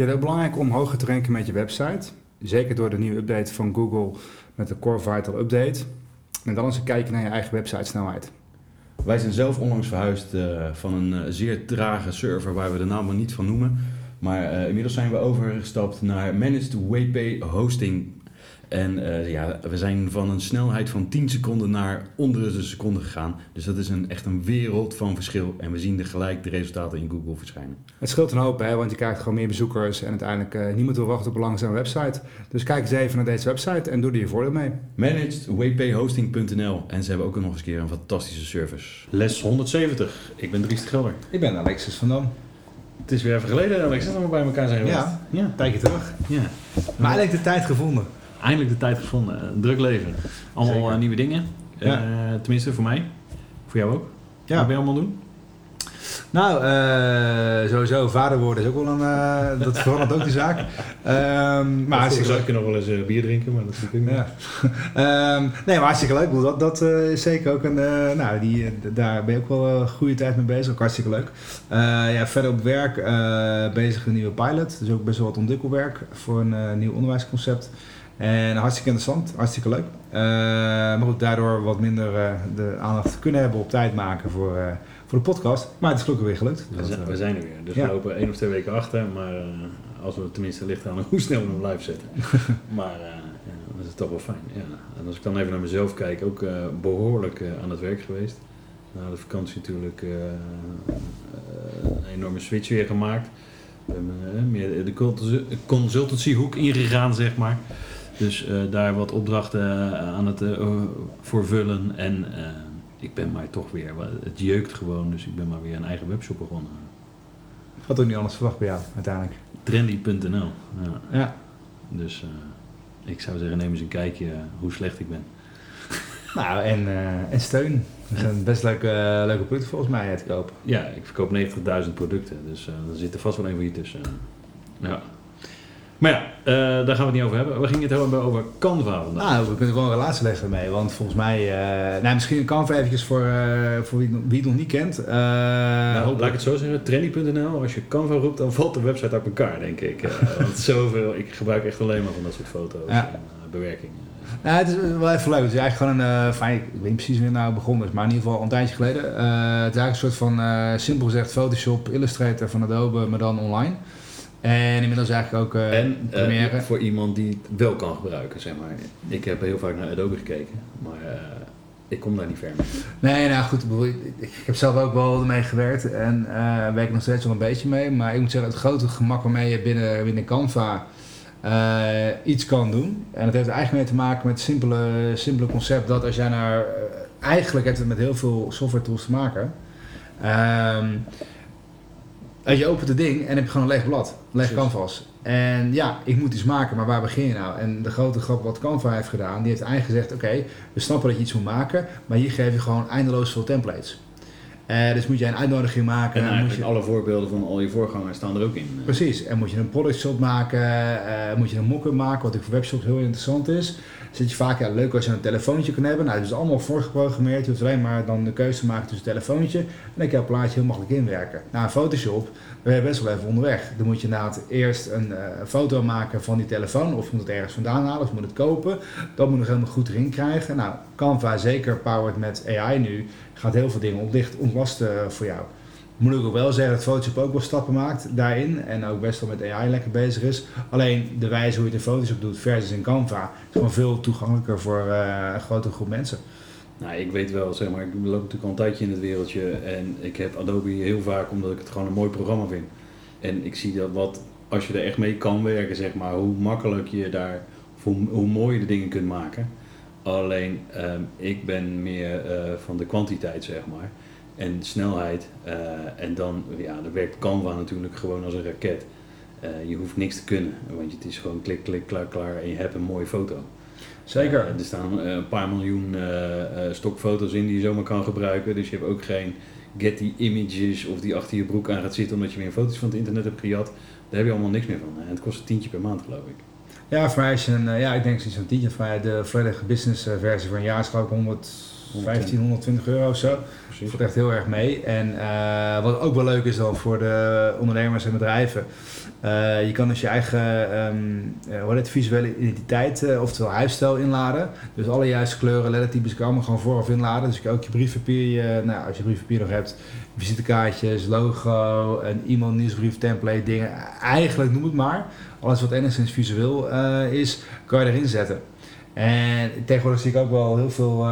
Je het ook belangrijk om hoger te ranken met je website? Zeker door de nieuwe update van Google met de Core Vital Update. En dan eens een kijkje naar je eigen website snelheid. Wij zijn zelf onlangs verhuisd uh, van een uh, zeer trage server waar we de naam maar niet van noemen. Maar uh, inmiddels zijn we overgestapt naar Managed WP Hosting en uh, ja, we zijn van een snelheid van 10 seconden naar onder de seconde gegaan. Dus dat is een, echt een wereld van verschil. En we zien er gelijk de resultaten in Google verschijnen. Het scheelt een hoop, hè, want je krijgt gewoon meer bezoekers. En uiteindelijk uh, niemand wil wachten op een langzame website. Dus kijk eens even naar deze website en doe er je voordeel mee. ManagedWPHosting.nl En ze hebben ook nog eens een keer een fantastische service. Les 170. Ik ben Dries de Gelder. Ik ben Alexis van Dam. Het is weer even geleden, Alexis, dat we bij elkaar zijn geweest. Ja, ja. een tijdje terug. Ja. Maar eigenlijk de tijd gevonden eindelijk de tijd gevonden. Een druk leven. Allemaal uh, nieuwe dingen. Ja. Uh, tenminste, voor mij. Voor jou ook. Ja. Wat ben je allemaal doen? Nou, uh, sowieso vader worden is ook wel een... dat verandert ook de zaak. Um, maar hartstikke leuk. je nog wel eens bier drinken, maar dat is natuurlijk ja. um, Nee, maar hartstikke leuk. Dat, dat is zeker ook een... nou, die, daar ben je ook wel een goede tijd mee bezig. Ook hartstikke leuk. ja, verder op werk bezig een nieuwe pilot. Dus ook best wel wat ontwikkelwerk voor een nieuw onderwijsconcept. En hartstikke interessant, hartstikke leuk. Uh, maar goed, daardoor wat minder uh, de aandacht kunnen hebben op tijd maken voor, uh, voor de podcast. Maar het is gelukkig weer gelukt. We, zijn, we zijn er weer. Dus ja. we lopen één of twee weken achter. Maar als we tenminste licht aan hoe snel we hem live zetten. maar dat is toch wel fijn. Ja. En als ik dan even naar mezelf kijk, ook behoorlijk aan het werk geweest. Na de vakantie natuurlijk een enorme switch weer gemaakt. We hebben meer de consultancyhoek ingegaan, zeg maar. Dus uh, daar wat opdrachten uh, aan het uh, voor vullen. En ik ben maar toch weer, het jeukt gewoon, dus ik ben maar weer een eigen webshop begonnen. Had ook niet anders verwacht bij jou uiteindelijk. Trendy.nl. Ja. ja. Dus ik zou zeggen, neem eens een kijkje hoe slecht ik ben. Nou, en, en steun. Dat zijn best leuke, leuke producten volgens mij te kopen. Ja, ik verkoop 90.000 producten, dus er zit er vast wel een van je tussen. Ja. Maar ja, uh, daar gaan we het niet over hebben. We gingen het hebben over Canva vandaag. Nou, we kunnen gewoon een relatie leggen mee. Want volgens mij... Uh, nou, misschien Canva eventjes voor, uh, voor wie, wie, het nog niet kent. nou, laat ik het zo zeggen. Trendy.nl. Als je Canva roept, dan valt de website uit elkaar, denk ik. want zoveel... Ik gebruik echt alleen maar van dat soort foto's ja. en bewerkingen. Nou, het is wel even leuk. Het is eigenlijk gewoon een... fijn, ik weet niet precies wanneer het nou begonnen is. Maar in ieder geval een tijdje geleden. het is eigenlijk een soort van... simpel gezegd Photoshop, Illustrator van Adobe, maar dan online. En inmiddels eigenlijk ook uh, en, uh, voor iemand die het wel kan gebruiken, zeg maar. Ik heb heel vaak naar Adobe gekeken, maar uh, ik kom daar niet ver mee. Nee, nou goed, ik heb zelf ook wel mee gewerkt en werk nog steeds wel een beetje mee. Maar ik moet zeggen, het grote gemak waarmee je binnen, binnen Canva iets kan doen. En dat heeft eigenlijk mee te maken met het simpele, simpele concept dat als jij naar... eigenlijk heeft het met heel veel software tools te maken. Ehm, je opent het ding en heb je gewoon een leeg blad, een leeg canvas. En ja, ik moet iets maken, maar waar begin je nou? En de grote grap wat Canva heeft gedaan, die heeft eigenlijk gezegd: Oké, we snappen dat je iets moet maken, maar hier geef je gewoon eindeloos veel templates. Uh, dus moet je een uitnodiging maken. En eigenlijk je... alle voorbeelden van al je voorgangers staan er ook in. Precies. En moet je een product shot maken, uh, moet je een mock-up maken, wat ook voor webshops heel interessant is zit je vaak, ja, leuk als je een telefoontje kan hebben. Nou, het is allemaal voorgeprogrammeerd. Je hoeft alleen maar dan de keuze te maken tussen het telefoontje. En dan kan je plaatje heel makkelijk inwerken. Nou, Photoshop, ben je best wel even onderweg. Dan moet je inderdaad eerst een foto maken van die telefoon. Of je moet het ergens vandaan halen, of je moet het kopen. Dat moet nog helemaal goed erin krijgen. Nou, Canva, zeker powered met AI nu, gaat heel veel dingen ontlicht, ontlasten voor jou moet ik ook wel zeggen dat Photoshop ook wel stappen maakt daarin. En ook best wel met AI lekker bezig is. Alleen de wijze hoe je het in Photoshop doet versus in Canva is gewoon veel toegankelijker voor uh, een grote groep mensen. Nou, ik weet wel, zeg maar, ik loop natuurlijk al een tijdje in het wereldje. En ik heb Adobe heel vaak omdat ik het gewoon een mooi programma vind. En ik zie dat wat, als je er echt mee kan werken, zeg maar, hoe makkelijk je daar, hoe, hoe mooi je de dingen kunt maken. Alleen, um, ik ben meer uh, van de kwantiteit, zeg maar en snelheid. Uh, en dan, ja, dan werkt Canva natuurlijk gewoon als een raket. Eh, je hoeft niks te kunnen, want het is gewoon klik, klik, klaar, klaar en je hebt een mooie foto. Zeker. Eh, er staan eh, een paar miljoen eh, eh, stokfoto's in die je zomaar kan gebruiken. Dus je hebt ook geen Getty Images of die achter je broek aan gaat zitten omdat je weer foto's van het internet hebt gejat. Daar heb je allemaal niks meer van. En het kost een tientje per maand geloof ik. Ja, voor mij is een, eh, ja, ik denk van tientje. Voor mij de volledige business eh, versie van een jaar is geloof ik 115, 120 euro of zo. Precies. echt heel erg mee. En eh, wat ook wel leuk is dan voor de ondernemers en bedrijven. Eh, je kan dus je eigen het, visuele identiteit, eh, oftewel huisstijl inladen. Dus alle juiste kleuren, lettertypes kan allemaal gewoon vooraf inladen. Dus ook je briefpapier, je, nou, als je briefpapier nog hebt, visitekaartjes, logo, een e-mail nieuwsbrief, template, dingen. Eigenlijk noem het maar. Alles wat enigszins visueel is, kan je erin zetten. En tegenwoordig zie ik ook wel heel veel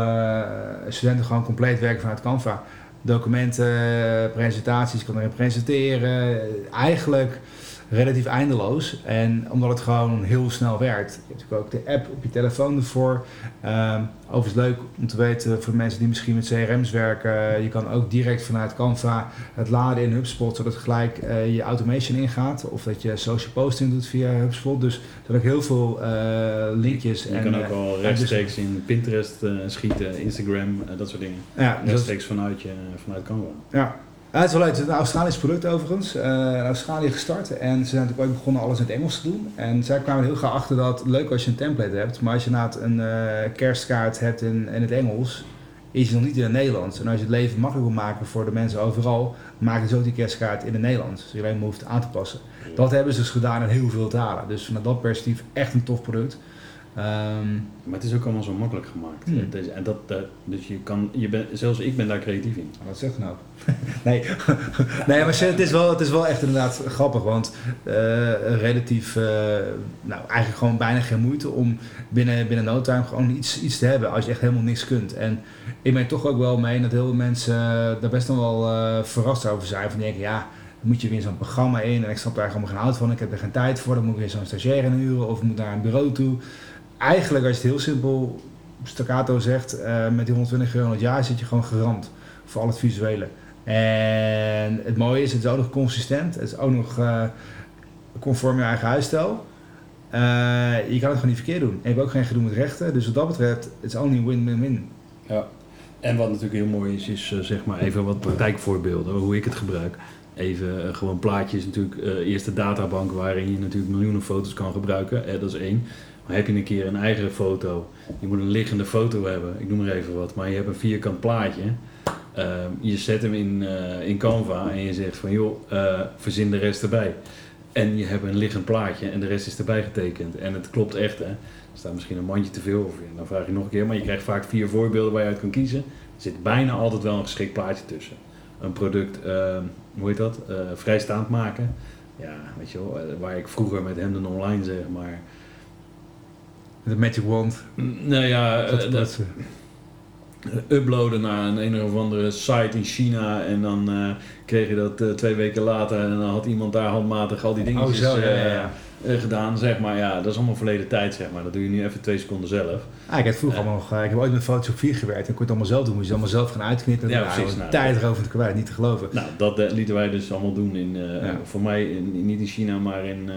studenten gewoon compleet werken vanuit Canva. Documenten, presentaties, kan erin presenteren. Eigenlijk relatief eindeloos. En omdat het gewoon heel snel werkt. Je hebt natuurlijk ook de app op je telefoon ervoor. Ehm overigens leuk om te weten voor mensen die misschien met CRM's werken. Je kan ook direct vanuit Canva het laden in HubSpot, zodat gelijk eh, je automation ingaat. Of dat je social posting doet via HubSpot. Dus er zijn ook heel veel eh, linkjes. Je en, kan ook eh, al rechtstreeks in Pinterest schieten, Instagram, dat soort dingen. ja, dus Rechtstreeks vanuit, je, vanuit Canva. Ja. Ja, het is wel is een Australisch product overigens. eh, in Australië gestart. En ze zijn natuurlijk ook begonnen alles in het Engels te doen. En zij kwamen heel graag achter dat leuk als je een template hebt. Maar als je inderdaad een eh, kerstkaart hebt in, in het Engels, is het nog niet in het Nederlands. En als je het leven makkelijk wil maken voor de mensen overal, maak dus ook die kerstkaart in het Nederlands. Dus je maar hoeft aan te passen. Dat hebben ze dus gedaan in heel veel talen. Dus vanuit dat perspectief echt een tof product. Ehm, Maar het is ook allemaal zo makkelijk gemaakt. Hmm. Het is- en dat, dat, dus je kan, je bent, zelfs ik ben daar creatief in. Wat zegt nou? nee. nee, maar het is, wel, het is wel echt inderdaad grappig, want eh, relatief, eh, nou eigenlijk gewoon bijna geen moeite om binnen, binnen no time gewoon iets, iets te hebben als je echt helemaal niks kunt. En ik ben toch ook wel mee dat heel veel mensen daar best nog wel eh, verrast over zijn. Van denken, ja, dan moet je weer zo'n programma in en ik snap daar helemaal geen hout van, ik heb er geen tijd voor, dan moet ik weer zo'n stagiair inhuren of ik moet naar een bureau toe. Eigenlijk als je het heel simpel staccato zegt, eh, met die 120 euro het jaar zit je gewoon geramd voor al het visuele. En het mooie is, het is ook nog consistent. Het is ook nog eh, conform je eigen huisstijl. Eh, je kan het gewoon niet verkeerd doen. En je hebt ook geen gedoe met rechten. Dus wat dat betreft, het is only win-win-win. Ja. En wat natuurlijk heel mooi is, is zeg maar even wat praktijkvoorbeelden, hoe ik het gebruik. Even gewoon plaatjes, natuurlijk eerst de databank waarin je natuurlijk miljoenen foto's kan gebruiken. Dat is één. Heb je een keer een eigen foto, je moet een liggende foto hebben, ik noem maar even wat, maar je hebt een vierkant plaatje. Eh, je zet hem in, eh, in Canva en je zegt van joh, eh, verzin de rest erbij. En je hebt een liggend plaatje en de rest is erbij getekend. En het klopt echt hè. Er staat misschien een mandje te veel of dan vraag je nog een keer, maar je krijgt vaak vier voorbeelden waar je uit kan kiezen. Er zit bijna altijd wel een geschikt plaatje tussen. Een product, eh, hoe heet dat, eh, vrijstaand maken. Ja, weet je wel, waar ik vroeger met Hemden Online zeg maar... De Magic Wand. Nou ja, Dat, eh, dat, uploaden naar een een of andere site in China en dan eh, kreeg je dat eh, twee weken later en dan had iemand daar handmatig al die oh, dingetjes zo, ja, ja, ja. eh, gedaan, zeg maar. Ja, dat is allemaal verleden tijd, zeg maar. Dat doe je nu even twee seconden zelf. Ah, ik heb vroeger allemaal nog, ik heb ooit met Photoshop 4 gewerkt en ik kon het allemaal zelf doen. Moest je het allemaal zelf gaan uitknippen. Ja, Ja, precies, een nou, tijd erover te kwijt, niet te geloven. Nou, dat lieten wij dus allemaal doen in, voor mij in, niet in China, maar in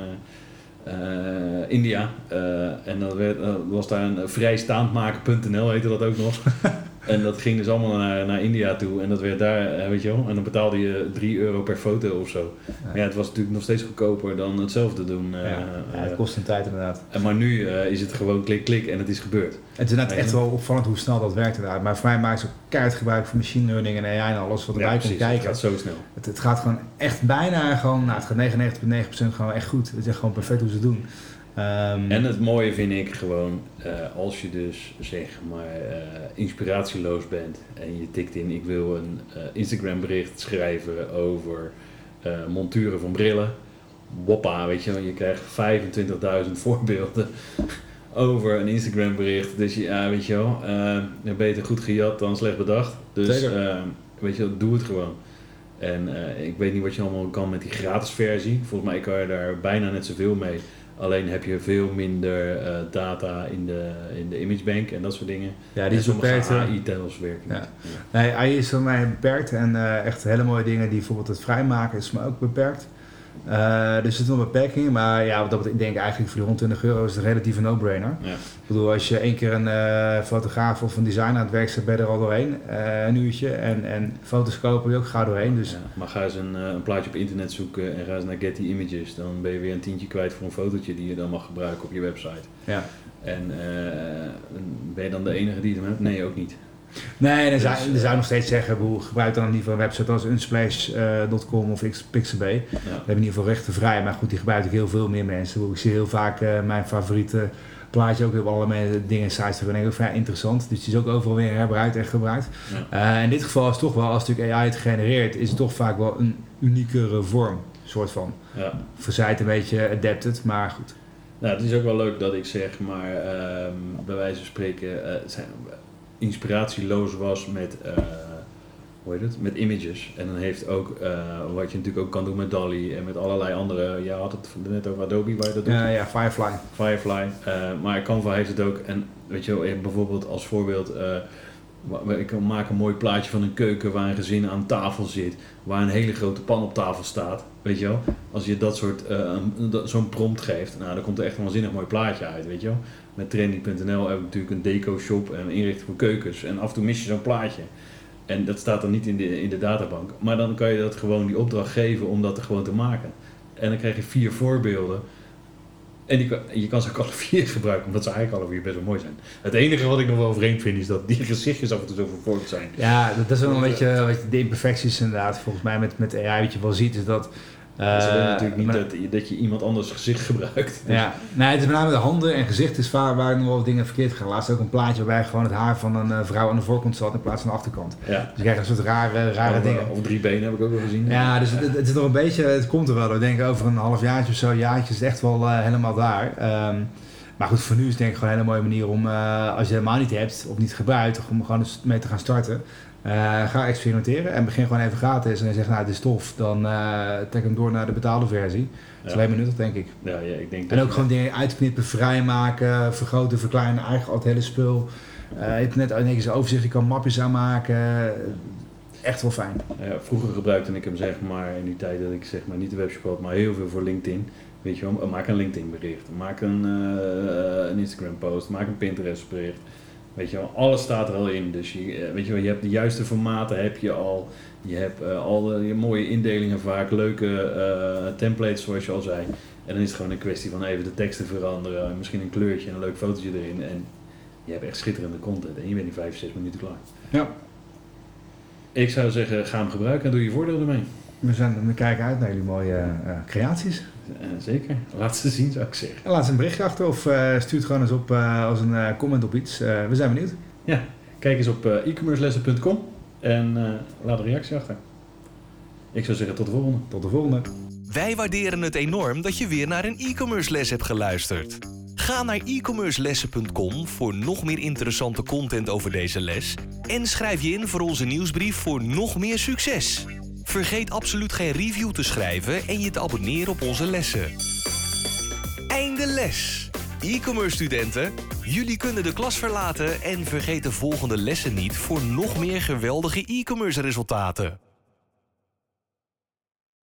India. Eh, en dat werd, eh, was daar een vrijstaandmaken.nl heette dat ook nog. en dat ging dus allemaal naar, naar India toe. En dat werd daar, eh, weet je wel, en dan betaalde je 3 euro per foto of zo. Maar ja, het was natuurlijk nog steeds goedkoper dan hetzelfde doen. eh, ja, ja, het eh, kost een tijd inderdaad. en maar nu eh, is het gewoon klik, klik en het is gebeurd. Het is inderdaad Ja, echt ja. wel opvallend hoe snel dat werkt inderdaad. Maar voor mij maakt ze ook keihard gebruik van machine learning en AI en alles wat erbij komt het kijken. gaat zo snel. Het, het gaat gewoon echt bijna gewoon, nou het gaat 99,9% gewoon echt goed. Het is echt gewoon perfect hoe ze het doen. Ehm, En het mooie vind ik gewoon, eh, als je dus zeg maar eh, inspiratieloos bent en je tikt in ik wil een eh, Instagram bericht schrijven over monturen van brillen. Woppa, weet je wel, je krijgt 25.000 voorbeelden over een Instagram bericht. Dus je- ja, weet je wel, beter goed gejat dan slecht bedacht. Dus Zeker. eh, weet je wel, doe het gewoon. En ik weet niet wat je allemaal kan met die gratis versie. Volgens mij kan je daar bijna net zoveel mee. Alleen heb je veel minder eh, data in de, in de imagebank en dat soort dingen. ja, die is beperkt. hè. AI-tells werken Ja. Nee, AI is voor mij beperkt en eh, echt hele mooie dingen die bijvoorbeeld het vrijmaken is maar ook beperkt. Uh, dus er zitten nog beperkingen, maar ja, wat dat ik denk eigenlijk voor die 120 euro is het een relatieve no-brainer. Ja. Ik bedoel, als je één keer een uh, fotograaf of een designer aan het werk zet, ben je er al doorheen, uh, een uurtje. En, en foto's kopen je ook gauw doorheen. Dus. Ja, maar ga eens een, een, plaatje op internet zoeken en ga eens naar Getty Images, dan ben je weer een tientje kwijt voor een fotootje die je dan mag gebruiken op je website. Ja. En ben je dan de enige die het hebt? Nee, ook niet. Nee, dan zou, dan zou nog steeds zeggen, hoe gebruik dan liever een website als unsplash.com of Pixabay. Ja. We hebben in ieder geval rechten vrij, maar goed, die gebruiken heel veel meer mensen. Ik zie heel vaak uh, mijn favoriete plaatje ook op allerlei dingen sites te ik ook vrij interessant. Dus die is ook overal weer herbruikt en gebruikt. Ja. Uh, in dit geval is het toch wel, als natuurlijk AI het genereert, is het toch vaak wel een uniekere vorm, soort van. Ja. Verzijt een beetje adapted, maar goed. Nou, het is ook wel leuk dat ik zeg, maar um, bij wijze van spreken, uh, zijn, inspiratieloos was met, uh, hoe heet het, met images. En dan heeft ook, uh, wat je natuurlijk ook kan doen met DALI en met allerlei andere, ja had het net over Adobe waar je dat doet. Ja, ja, Firefly. Firefly. Uh, maar Canva heeft het ook, en weet je wel, bijvoorbeeld als voorbeeld, ik maak een mooi plaatje van een keuken waar een gezin aan tafel zit, waar een hele grote pan op tafel staat. Weet je wel? Als je dat soort, zo'n prompt geeft, nou dan komt er echt een waanzinnig mooi plaatje uit, weet je wel? met trendy.nl heb ik natuurlijk een deco-shop en een inrichting voor keukens. En af en toe mis je zo'n plaatje. En dat staat dan niet in de, in de databank. Maar dan kan je dat gewoon die opdracht geven om dat er gewoon te maken. En dan krijg je vier voorbeelden. En die, je kan ze ook alle vier gebruiken, omdat ze eigenlijk alle vier best wel mooi zijn. Het enige wat ik nog wel vreemd vind, is dat die gezichtjes af en toe zo vervormd zijn. Ja, dat is wel een beetje, de imperfecties inderdaad. Volgens mij met, met AI, wat je wel ziet, is dat ze willen eh, natuurlijk niet dat, dat, je iemand anders gezicht gebruikt. Ja, nee, het is met name de handen en gezicht is waar, waar nog wel dingen verkeerd gaan. Laatst ook een plaatje waarbij gewoon het haar van een eh, vrouw aan de voorkant zat in plaats van de achterkant. Ja. Dus je krijgt een soort rare, rare of, dingen. Of drie benen heb ik ook wel gezien. Ja, dus het, het, is nog een beetje, het komt er wel. Ik denk over een half jaartje of zo, jaartje is het echt wel uh, helemaal daar. Um, maar goed, voor nu is het denk ik gewoon een hele mooie manier om, uh, als je helemaal niet hebt of niet gebruikt, om gewoon eens mee te gaan starten. Uh, ga experimenteren en begin gewoon even gratis. En je zegt, nou, dit is tof, dan uh, trek hem door naar de betaalde versie. Dat is alleen maar nuttig, denk ik. Ja, ja, ik denk en ook gewoon dingen uitknippen, vrijmaken, vergroten, verkleinen, eigenlijk al het hele spul. Uh, je hebt net een overzicht, je kan mapjes aanmaken. Echt wel fijn. Ja, vroeger gebruikte ik hem zeg maar in die tijd dat ik zeg maar niet de webshop had, maar heel veel voor LinkedIn. Weet je wel, maak een LinkedIn bericht, maak een, een Instagram post, maak een Pinterest bericht. Weet je wel, alles staat er al in. Dus je, eh, weet je, wel, je hebt de juiste formaten heb je al. Je hebt uh, al de, je mooie indelingen vaak, leuke uh, templates zoals je al zei. En dan is het gewoon een kwestie van even de teksten veranderen, misschien een kleurtje en een leuk fotootje erin. En je hebt echt schitterende content en je bent in 5, 6 minuten klaar. Ja. Ik zou zeggen, ga hem gebruiken en doe je voordeel ermee. We, zijn, we kijken uit naar jullie mooie creaties. Uh, zeker. Laat ze zien, zou ik zeggen. En laat ze een bericht achter of uh, stuur het gewoon eens op uh, als een comment op iets. we zijn benieuwd. Ja, kijk eens op e-commercelessen.com en laat een reactie achter. Ik zou zeggen tot de volgende. Tot de volgende. Wij waarderen het enorm dat je weer naar een e-commerce les hebt geluisterd. Ga naar e-commercelessen.com voor nog meer interessante content over deze les en schrijf je in voor onze nieuwsbrief voor nog meer succes. Vergeet absoluut geen review te schrijven en je te abonneren op onze lessen. Einde les! E-commerce studenten, jullie kunnen de klas verlaten en vergeet de volgende lessen niet voor nog meer geweldige e-commerce resultaten.